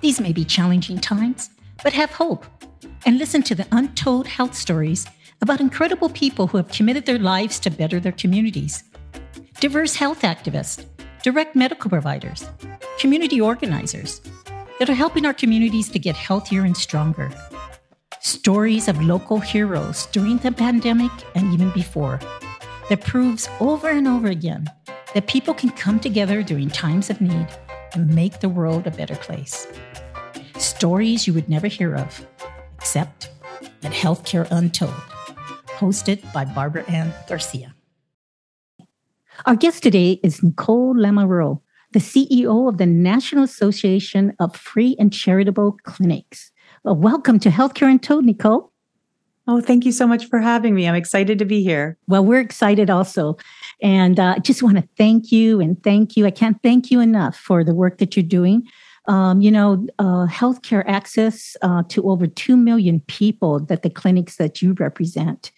These may be challenging times, but have hope and listen to the untold health stories about incredible people who have committed their lives to better their communities. Diverse health activists, direct medical providers, community organizers that are helping our communities to get healthier and stronger. Stories of local heroes during the pandemic and even before that proves over and over again that people can come together during times of need and make the world a better place. Stories you would never hear of, except at Healthcare Untold, hosted by Barbara Ann Garcia. Our guest today is Nicole Lamoureux, the CEO of the National Association of Free and Charitable Clinics. Well, welcome to Healthcare Untold, Nicole. Oh, thank you so much for having me. I'm excited to be here. Well, we're excited also. And uh, I uh, just want to thank you and thank you. I can't thank you enough for the work that you're doing. Um, you know, uh, healthcare access uh, to over 2 million people that the clinics that you represent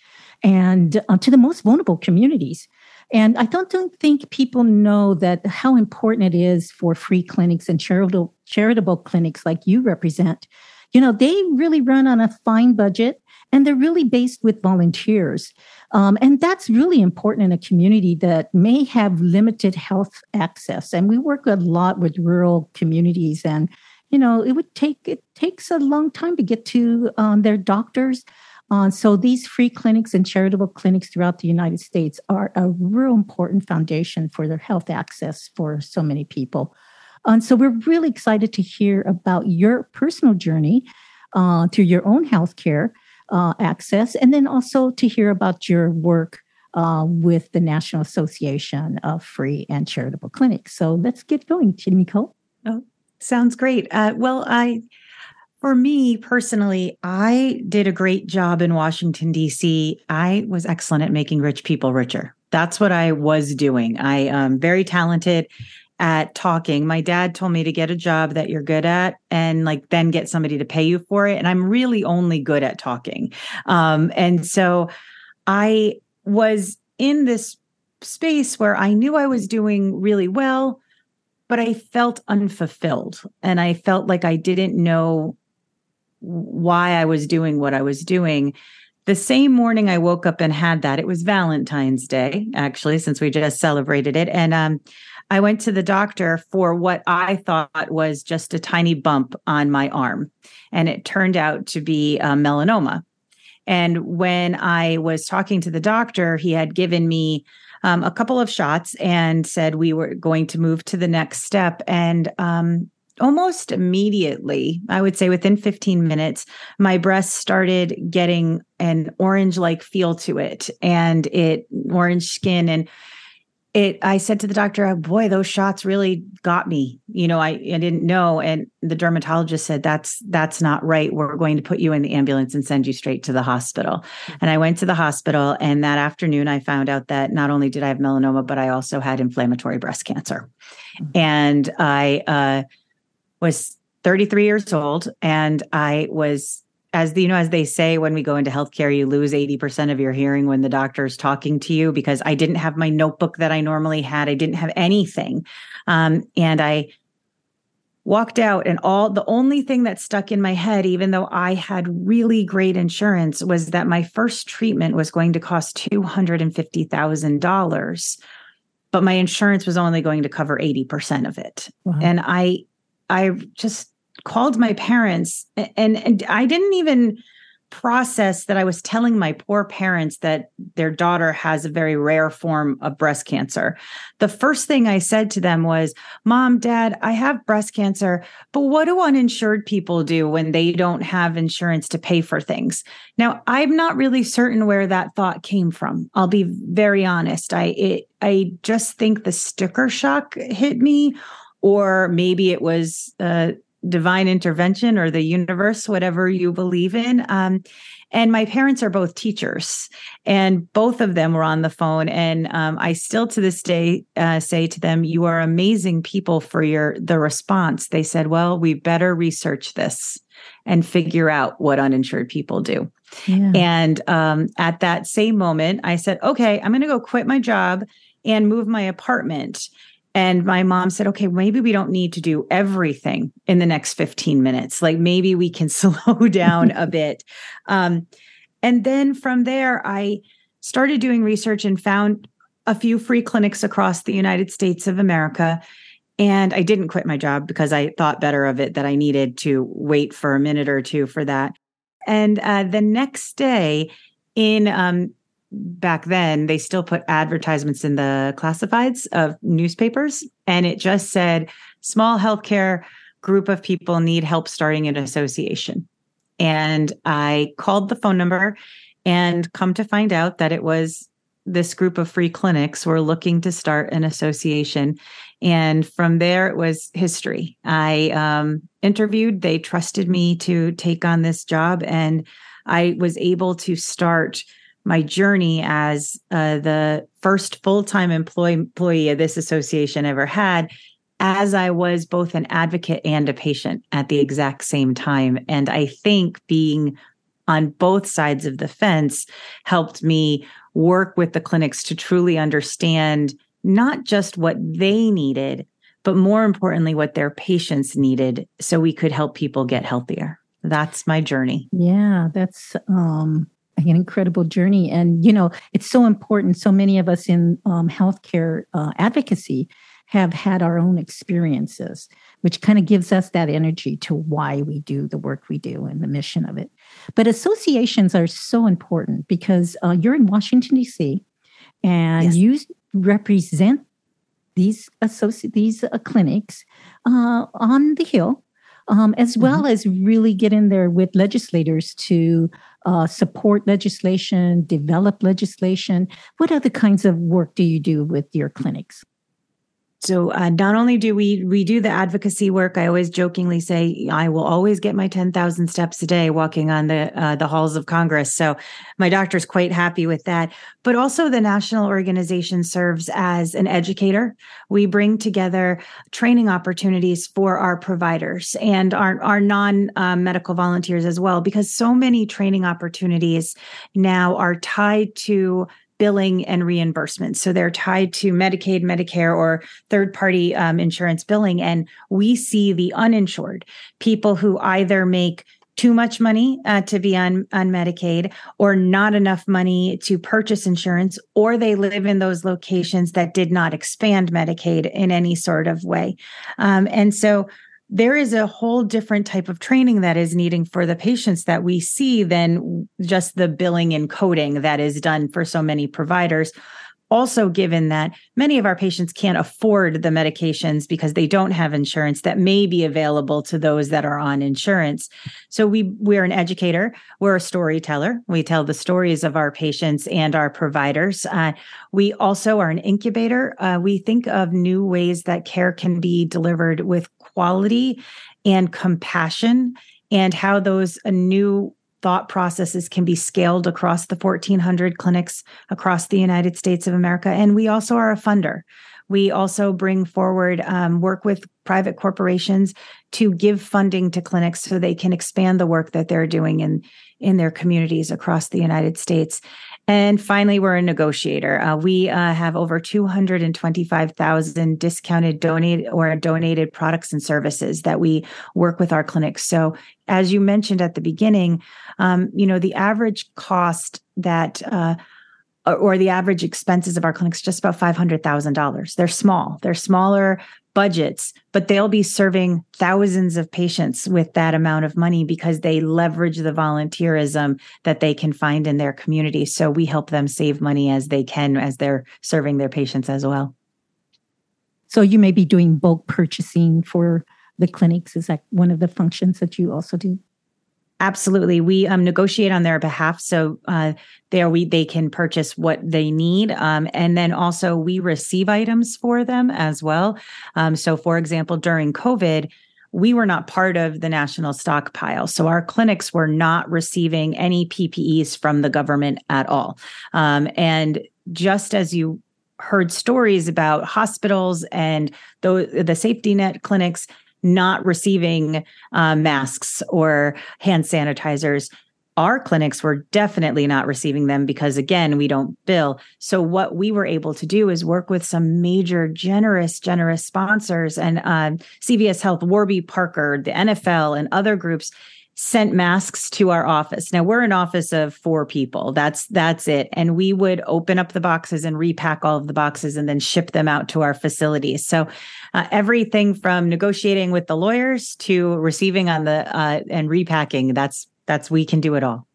and uh, to the most vulnerable communities. And I don't, don't think people know that how important it is for free clinics and charitable, charitable clinics like you represent. You know, they really run on a fine budget and they're really based with volunteers. Um, and that's really important in a community that may have limited health access. And we work a lot with rural communities, and you know, it would take it takes a long time to get to um, their doctors. Uh, so these free clinics and charitable clinics throughout the United States are a real important foundation for their health access for so many people. And so we're really excited to hear about your personal journey uh, through your own healthcare uh, access, and then also to hear about your work uh, with the National Association of Free and Charitable Clinics. So let's get going, Nicole. Oh, sounds great. Uh, well, I, for me personally, I did a great job in Washington D.C. I was excellent at making rich people richer. That's what I was doing. I am very talented at talking. My dad told me to get a job that you're good at and like then get somebody to pay you for it. And I'm really only good at talking. Um, and so I was in this space where I knew I was doing really well, but I felt unfulfilled and I felt like I didn't know why I was doing what I was doing. The same morning I woke up and had that, it was Valentine's Day, actually, since we just celebrated it. And um, I went to the doctor for what I thought was just a tiny bump on my arm, and it turned out to be melanoma. And when I was talking to the doctor, he had given me um, a couple of shots and said we were going to move to the next step. And um, almost immediately, I would say within 15 minutes, my breast started getting an orange like feel to it and it orange skin. And it i said to the doctor oh, boy those shots really got me you know I, I didn't know and the dermatologist said that's that's not right we're going to put you in the ambulance and send you straight to the hospital mm-hmm. and i went to the hospital and that afternoon i found out that not only did i have melanoma but i also had inflammatory breast cancer mm-hmm. and i uh, was 33 years old and i was as the, you know, as they say, when we go into healthcare, you lose 80% of your hearing when the doctor is talking to you because I didn't have my notebook that I normally had. I didn't have anything. Um, and I walked out and all the only thing that stuck in my head, even though I had really great insurance, was that my first treatment was going to cost $250,000, but my insurance was only going to cover 80% of it. And I, I just called my parents and, and I didn't even process that I was telling my poor parents that their daughter has a very rare form of breast cancer. The first thing I said to them was, Mom, Dad, I have breast cancer, but what do uninsured people do when they don't have insurance to pay for things? Now, I'm not really certain where that thought came from. I'll be very honest. I it, I just think the sticker shock hit me or maybe it was uh, divine intervention or the universe, whatever you believe in. Um, and my parents are both teachers, and both of them were on the phone. And um, I still to this day uh, say to them, "You are amazing people for your the response." They said, "Well, we better research this and figure out what uninsured people do." Yeah. And um, at that same moment, I said, "Okay, I'm going to go quit my job and move my apartment." And my mom said, okay, maybe we don't need to do everything in the next 15 minutes. Like maybe we can slow down a bit. Um, and then from there, I started doing research and found a few free clinics across the United States of America. And I didn't quit my job because I thought better of it that I needed to wait for a minute or two for that. And uh, the next day, in um, back then, they still put advertisements in the classifieds of newspapers, and it just said small healthcare group of people need help starting an association. And I called the phone number and come to find out that it was this group of free clinics were looking to start an association. And from there, it was history. I um, interviewed, they trusted me to take on this job, and I was able to start my journey as uh, the first full-time employee, employee of this association ever had as I was both an advocate and a patient at the exact same time. And I think being on both sides of the fence helped me work with the clinics to truly understand not just what they needed, but more importantly, what their patients needed so we could help people get healthier. That's my journey. Yeah, that's um, an incredible journey. And, you know, it's so important. So many of us in um, healthcare uh, advocacy have had our own experiences, which kind of gives us that energy to why we do the work we do and the mission of it. But associations are so important because uh, you're in Washington, D.C., and yes. you represent these associ- these uh, clinics uh, on the Hill um, as well mm-hmm. as really get in there with legislators to uh, support legislation, develop legislation. What other kinds of work do you do with your clinics? So uh, not only do we we do the advocacy work, I always jokingly say I will always get my ten thousand steps a day walking on the uh, the halls of Congress. So my doctor's quite happy with that. But also, the national organization serves as an educator. We bring together training opportunities for our providers and our our non uh, medical volunteers as well, because so many training opportunities now are tied to billing and reimbursement. So they're tied to Medicaid, Medicare, or third party um, insurance billing. And we see the uninsured people who either make too much money uh, to be on, on Medicaid or not enough money to purchase insurance, or they live in those locations that did not expand Medicaid in any sort of way. Um, and so there is a whole different type of training that is needing for the patients that we see than just the billing and coding that is done for so many providers. Also given that many of our patients can't afford the medications because they don't have insurance that may be available to those that are on insurance. So we we're an educator. We're a storyteller. We tell the stories of our patients and our providers. Uh, we also are an incubator. Uh, we think of new ways that care can be delivered with quality and compassion and how those uh, new thought processes can be scaled across the 1400 clinics across the United States of America. And we also are a funder. We also bring forward um, work with private corporations to give funding to clinics so they can expand the work that they're doing in, in their communities across the United States. And finally, we're a negotiator. Uh, we uh, have over 225,000 discounted donated or donated products and services that we work with our clinics. So, as you mentioned at the beginning, um, you know, the average cost that uh, Uh, or the average expenses of our clinics just about $500,000. They're small. They're smaller budgets, but they'll be serving thousands of patients with that amount of money because they leverage the volunteerism that they can find in their community. So we help them save money as they can as they're serving their patients as well. So you may be doing bulk purchasing for the clinics. Is that one of the functions that you also do? Absolutely, we um, negotiate on their behalf, so uh, there we they can purchase what they need, um, and then also we receive items for them as well. Um, so, for example, during COVID, we were not part of the national stockpile, so our clinics were not receiving any PPEs from the government at all. Um, and just as you heard stories about hospitals and the, the safety net clinics not receiving uh, masks or hand sanitizers. Our clinics were definitely not receiving them because again we don't bill. So what we were able to do is work with some major generous generous sponsors and uh, cvs health warby parker the nfl and other groups sent masks to our office. Now we're an office of four people. That's that's it. And we would open up the boxes and repack all of the boxes and then ship them out to our facilities. So uh, everything from negotiating with the lawyers to receiving on the uh, and repacking. That's that's we can do it all.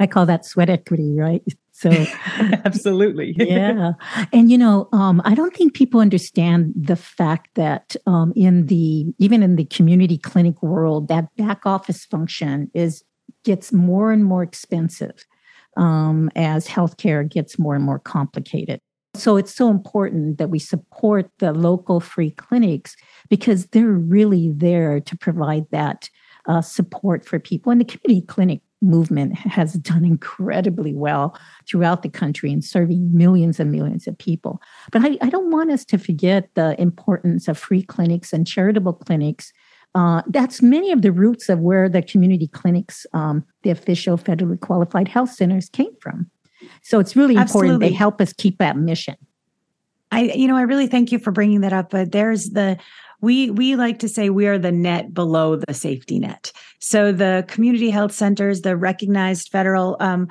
I call that sweat equity, right? So absolutely. yeah. And you know, um, I don't think people understand the fact that um, in the even in the community clinic world, that back office function is gets more and more expensive um, as healthcare gets more and more complicated. So it's so important that we support the local free clinics because they're really there to provide that uh, support for people. And the community clinic movement has done incredibly well throughout the country in serving millions and millions of people. But I, I don't want us to forget the importance of free clinics and charitable clinics. Uh, that's many of the roots of where the community clinics, um, the official federally qualified health centers, came from. So it's really important they help us keep that mission. I, you know, I really thank you for bringing that up. But there's the we we like to say we are the net below the safety net. So the community health centers, the recognized federal um,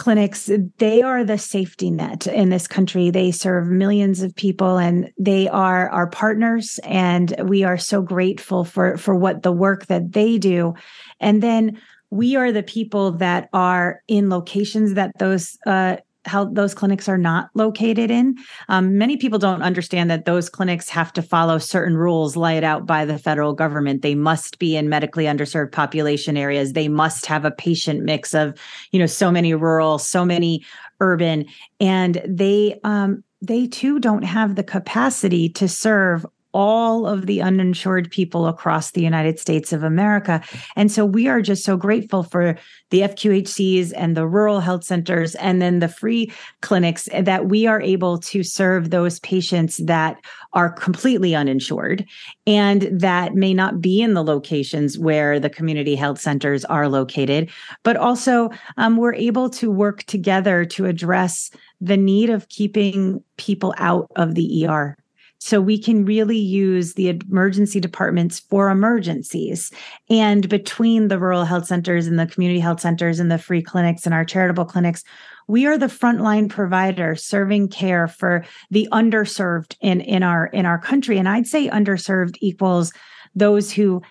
clinics, they are the safety net in this country. They serve millions of people and they are our partners. And we are so grateful for, for what the work that they do. And then we are the people that are in locations that those uh, how those clinics are not located in. Um, many people don't understand that those clinics have to follow certain rules laid out by the federal government. They must be in medically underserved population areas. They must have a patient mix of, you know, so many rural, so many urban, and they um, they too don't have the capacity to serve all of the uninsured people across the United States of America. And so we are just so grateful for the FQHCs and the rural health centers and then the free clinics that we are able to serve those patients that are completely uninsured and that may not be in the locations where the community health centers are located. But also, um, we're able to work together to address the need of keeping people out of the ER so we can really use the emergency departments for emergencies. And between the rural health centers and the community health centers and the free clinics and our charitable clinics, we are the frontline provider serving care for the underserved in, in our in our country. And I'd say underserved equals those who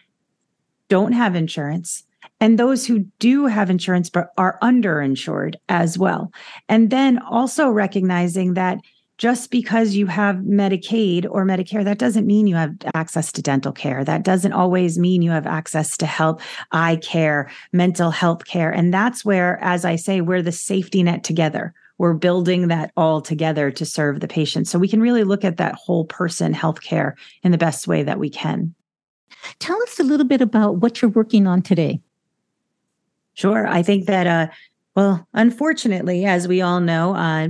don't have insurance, and those who do have insurance but are underinsured as well. And then also recognizing that just because you have Medicaid or Medicare, that doesn't mean you have access to dental care. That doesn't always mean you have access to health, eye care, mental health care. And that's where, as I say, we're the safety net together. We're building that all together to serve the patient. So we can really look at that whole person healthcare in the best way that we can. Tell us a little bit about what you're working on today. Sure. I think that, uh, well, unfortunately, as we all know, uh,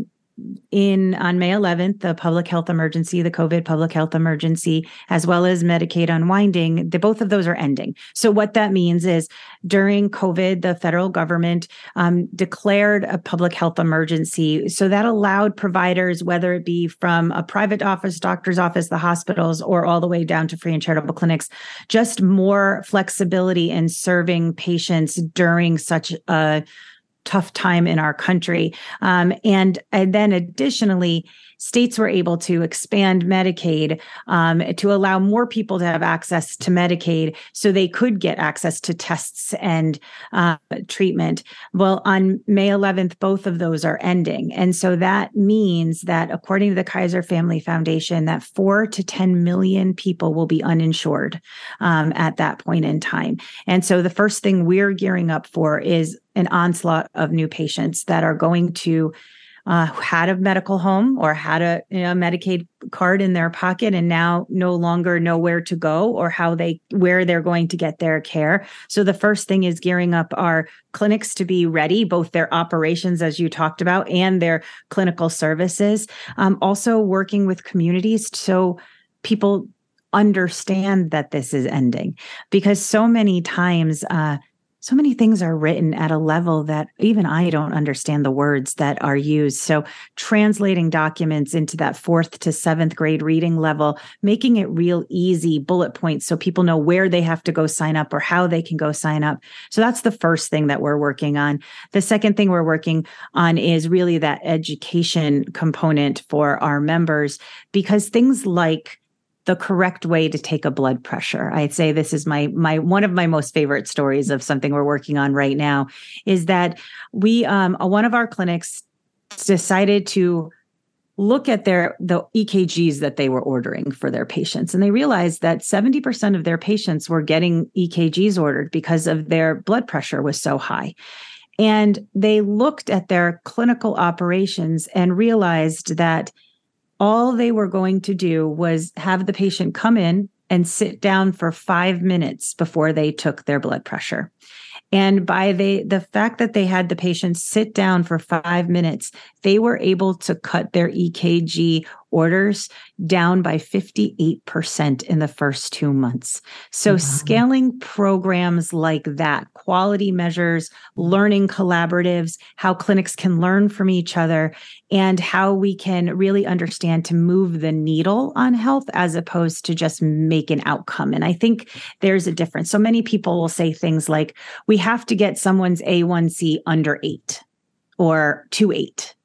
in on May 11th, the public health emergency, the COVID public health emergency, as well as Medicaid unwinding, the, both of those are ending. So what that means is during COVID, the federal government um, declared a public health emergency. So that allowed providers, whether it be from a private office, doctor's office, the hospitals, or all the way down to free and charitable clinics, just more flexibility in serving patients during such a tough time in our country. Um, and, and then additionally, states were able to expand Medicaid um, to allow more people to have access to Medicaid so they could get access to tests and uh, treatment. Well, on May 11th, both of those are ending. And so that means that according to the Kaiser Family Foundation, that four to 10 million people will be uninsured um, at that point in time. And so the first thing we're gearing up for is an onslaught of new patients that are going to uh, had a medical home or had a you know, Medicaid card in their pocket and now no longer know where to go or how they where they're going to get their care. So the first thing is gearing up our clinics to be ready, both their operations as you talked about and their clinical services. Um, also working with communities so people understand that this is ending because so many times uh, so many things are written at a level that even I don't understand the words that are used. So, translating documents into that fourth to seventh grade reading level, making it real easy bullet points so people know where they have to go sign up or how they can go sign up. So, that's the first thing that we're working on. The second thing we're working on is really that education component for our members because things like the correct way to take a blood pressure. I'd say this is my my one of my most favorite stories of something we're working on right now is that we um one of our clinics decided to look at their the EKGs that they were ordering for their patients and they realized that 70% of their patients were getting EKGs ordered because of their blood pressure was so high. And they looked at their clinical operations and realized that all they were going to do was have the patient come in and sit down for five minutes before they took their blood pressure. And by the, the fact that they had the patient sit down for five minutes, they were able to cut their EKG orders down by 58% in the first two months. So, wow. scaling programs like that, quality measures, learning collaboratives, how clinics can learn from each other, and how we can really understand to move the needle on health as opposed to just make an outcome. And I think there's a difference. So, many people will say things like, we have to get someone's A1C under eight or to eight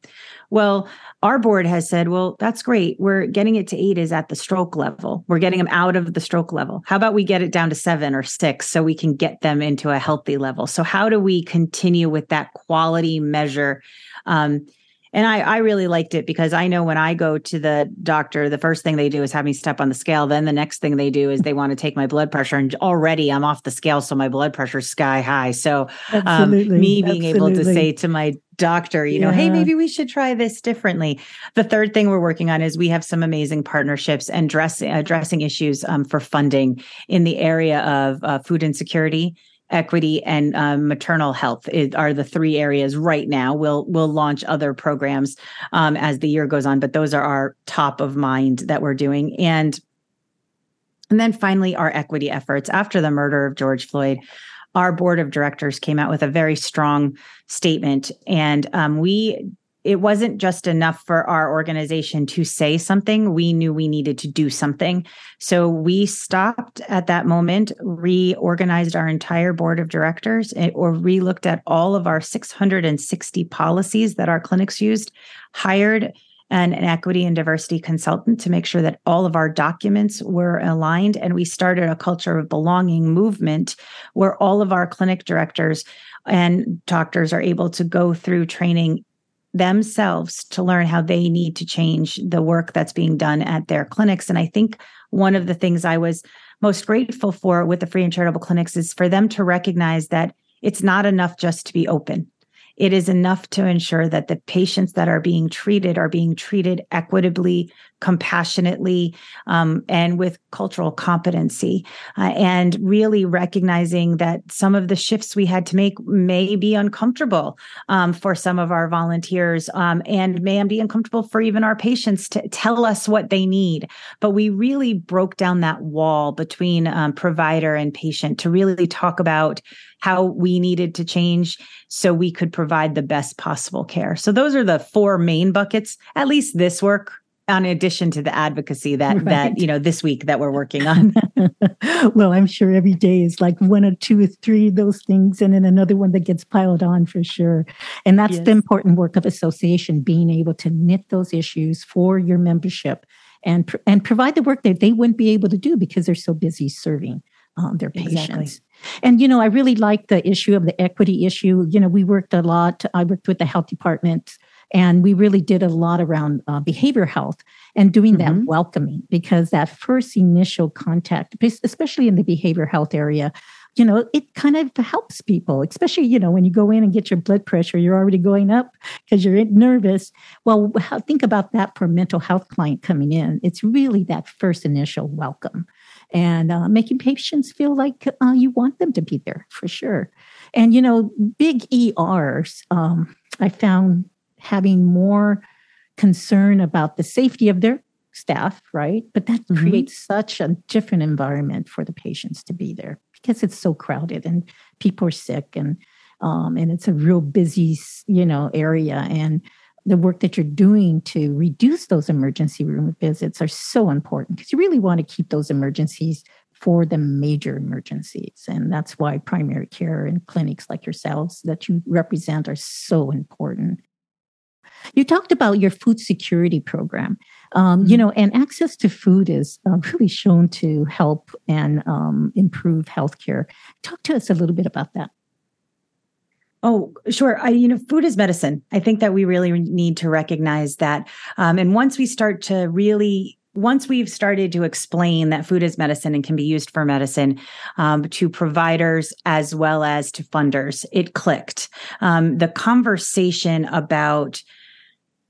well, our board has said, well, that's great. We're getting it to eight is at the stroke level. We're getting them out of the stroke level. How about we get it down to seven or six so we can get them into a healthy level? So, how do we continue with that quality measure? Um, and I, I really liked it because I know when I go to the doctor, the first thing they do is have me step on the scale. Then the next thing they do is they want to take my blood pressure, and already I'm off the scale, so my blood pressure's sky high. So, um, me being Absolutely. able to say to my doctor, you know, hey, maybe we should try this differently. The third thing we're working on is we have some amazing partnerships and dress, addressing issues um, for funding in the area of uh, food insecurity equity and um, maternal health are the three areas right now. We'll we'll launch other programs um, as the year goes on, but those are our top of mind that we're doing. And and then finally, our equity efforts after the murder of George Floyd. Our board of directors came out with a very strong statement, and um, we it wasn't just enough for our organization to say something. We knew we needed to do something. So we stopped at that moment, reorganized our entire board of directors, eh, or re-looked at all of our 660 policies that our clinics used, hired an, an equity and diversity consultant to make sure that all of our documents were aligned. And we started a culture of belonging movement where all of our clinic directors and doctors are able to go through training themselves to learn how they need to change the work that's being done at their clinics. And I think one of the things I was most grateful for with the free and charitable clinics is for them to recognize that it's not enough just to be open it is enough to ensure that the patients that are being treated are being treated equitably, compassionately, um, and with cultural competency. Uh, and really recognizing that some of the shifts we had to make may be uncomfortable um, for some of our volunteers um, and may be uncomfortable for even our patients to tell us what they need. But we really broke down that wall between um, provider and patient to really talk about how we needed to change so we could provide the best possible care. So those are the four main buckets, at least this work in addition to the advocacy that right. that you know this week that we're working on well i'm sure every day is like one or two or three of those things and then another one that gets piled on for sure and that's yes. the important work of association being able to knit those issues for your membership and and provide the work that they wouldn't be able to do because they're so busy serving um, their patients exactly. And, you know, I really like the issue of the equity issue. You know, we worked a lot, I worked with the health department and we really did a lot around uh, behavior health and doing mm-hmm. that welcoming because that first initial contact, especially in the behavior health area, you know, it kind of helps people, especially, you know, when you go in and get your blood pressure, you're already going up because you're nervous. Well, think about that for a mental health client coming in. It's really that first initial welcome and uh, making patients feel like uh, you want them to be there for sure. And, you know, big ERs, um, I found having more concern about the safety of their staff, right? But that mm-hmm. creates such a different environment for the patients to be there because it's so crowded and people are sick and um, and it's a real busy you know area and the work that you're doing to reduce those emergency room visits are so important because you really want to keep those emergencies for the major emergencies. And that's why primary care and clinics like yourselves that you represent are so important. You talked about your food security program, um, mm-hmm. you know, and access to food is uh, really shown to help and um, improve healthcare. Talk to us a little bit about that. Oh, sure. I, you know, food is medicine. I think that we really need to recognize that. Um, and once we start to really once we've started to explain that food is medicine and can be used for medicine um, to providers as well as to funders, it clicked. Um, the conversation about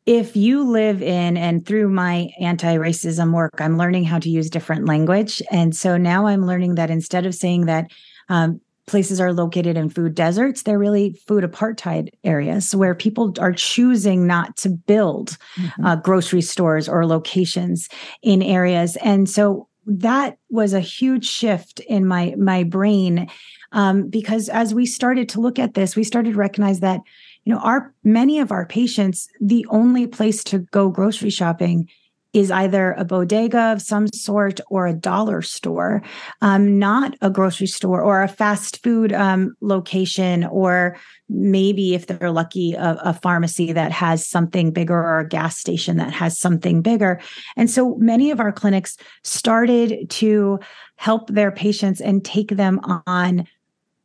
if you live in and through my anti-racism work i'm learning how to use different language and so now i'm learning that instead of saying that um, places are located in food deserts. They're really food apartheid areas where people are choosing not to build mm-hmm. uh, grocery stores or locations in areas. And so that was a huge shift in my my brain um, because as we started to look at this, we started to recognize that you know our many of our patients, the only place to go grocery shopping is either a bodega of some sort or a dollar store, um, not a grocery store or a fast food um, location, or maybe if they're lucky, a, a, pharmacy that has something bigger or a gas station that has something bigger. And so many of our clinics started to help their patients and take them on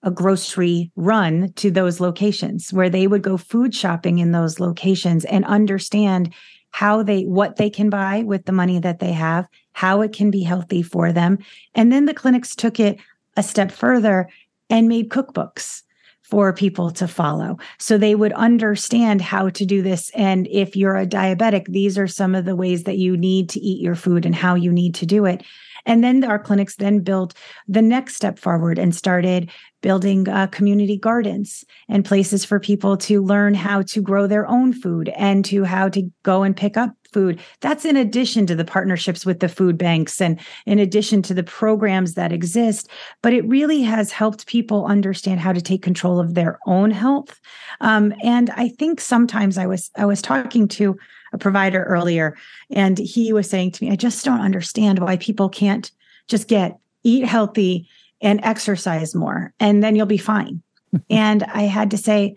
a grocery run to those locations where they would go food shopping in those locations and understand how they what they can buy with the money that they have how it can be healthy for them. And then the clinics took it a step further and made cookbooks for people to follow. So they would understand how to do this. And if you're a diabetic these are some of the ways that you need to eat your food and how you need to do it and then our clinics then built the next step forward and started building uh, community gardens and places for people to learn how to grow their own food and to how to go and pick up food. That's in addition to the partnerships with the food banks and in addition to the programs that exist. But it really has helped people understand how to take control of their own health. Um, and I think sometimes I was I was talking to a provider earlier, and he was saying to me, I just don't understand why people can't just get eat healthy and exercise more, and then you'll be fine. and I had to say,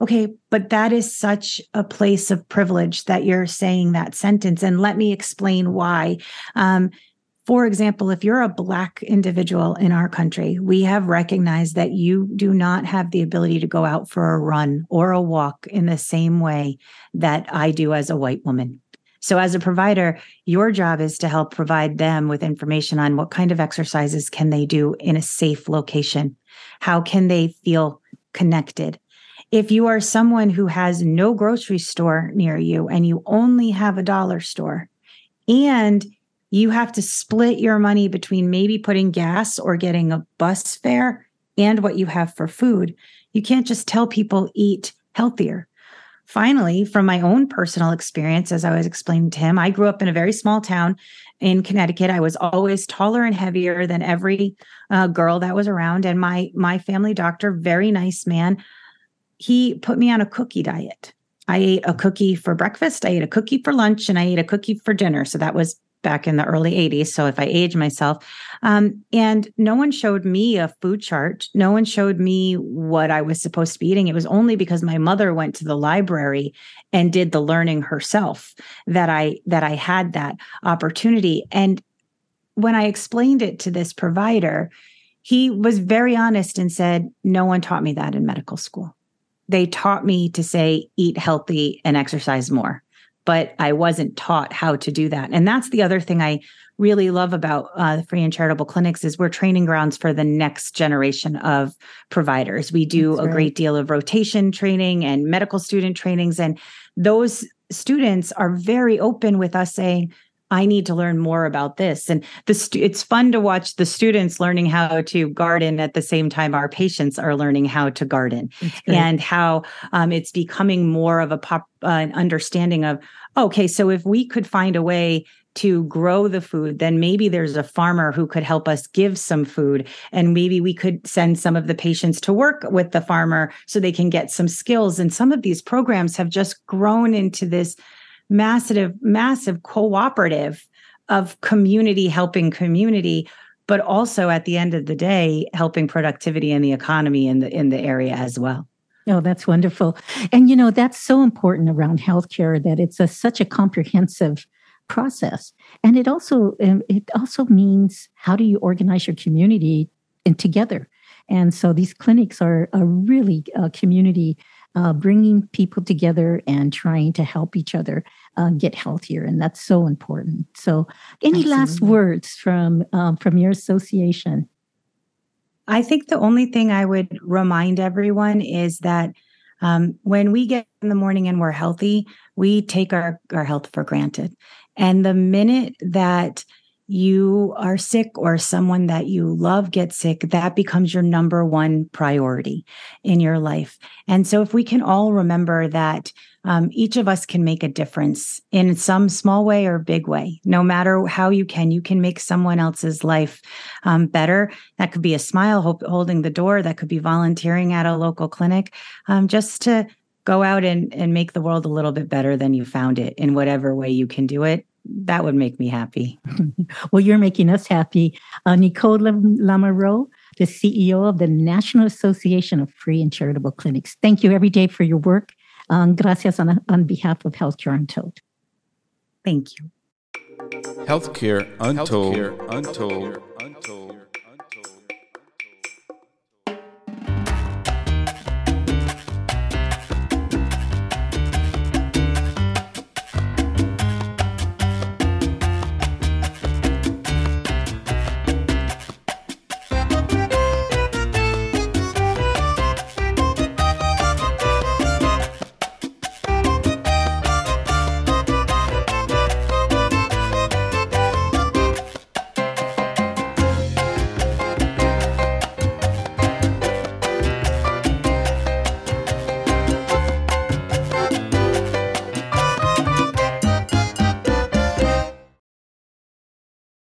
okay, but that is such a place of privilege that you're saying that sentence. And let me explain why. Um, for example, if you're a Black individual in our country, we have recognized that you do not have the ability to go out for a run or a walk in the same way that I do as a white woman. So, as a provider, your job is to help provide them with information on what kind of exercises can they do in a safe location? How can they feel connected? If you are someone who has no grocery store near you and you only have a dollar store, and you have to split your money between maybe putting gas or getting a bus fare and what you have for food. You can't just tell people eat healthier. Finally, from my own personal experience, as I was explaining to him, I grew up in a very small town in Connecticut. I was always taller and heavier than every uh, girl that was around, and my my family doctor, very nice man, he put me on a cookie diet. I ate a cookie for breakfast, I ate a cookie for lunch, and I ate a cookie for dinner. So that was back in the early 80s. So if I age myself, um, and no one showed me a food chart. No one showed me what I was supposed to be eating. It was only because my mother went to the library and did the learning herself that I that I had that opportunity. And when I explained it to this provider, he was very honest and said, "No one taught me that in medical school. They taught me to say eat healthy and exercise more." But I wasn't taught how to do that. And that's the other thing I really love about uh, free and charitable clinics is we're training grounds for the next generation of providers. We do a great deal of rotation training and medical student trainings, and those students are very open with us saying, I need to learn more about this. And the stu- it's fun to watch the students learning how to garden at the same time our patients are learning how to garden and how um, it's becoming more of a pop uh, an understanding of okay, so if we could find a way to grow the food, then maybe there's a farmer who could help us give some food. And maybe we could send some of the patients to work with the farmer so they can get some skills. And some of these programs have just grown into this massive, massive cooperative of community helping community but also at the end of the day helping productivity and the economy in the in the area as well Oh, that's wonderful. And you know, that's so important around healthcare that it's a, such a comprehensive process. And it also um, it also means how do you organize your community in together? And so these clinics are a really uh, community uh, bringing people together and trying to help each other uh, get healthier, and that's so important. So, any Absolutely. last words from um, from your association? I think the only thing I would remind everyone is that um, when we get in the morning and we're healthy, we take our, our health for granted. And the minute that you are sick or someone that you love gets sick, that becomes your number one priority in your life. And so if we can all remember that um, each of us can make a difference in some small way or big way, no matter how you can, you can make someone else's life um, better. That could be a smile holding the door. That could be volunteering at a local clinic, um, just to go out and, and make the world a little bit better than you found it in whatever way you can do it that would make me happy. well, you're making us happy. Uh, Nicole Lamoureux, the CEO of the National Association of Free and Charitable Clinics. Thank you every day for your work. Um, gracias on, on behalf of Healthcare Untold. Thank you. Healthcare Untold. Healthcare Untold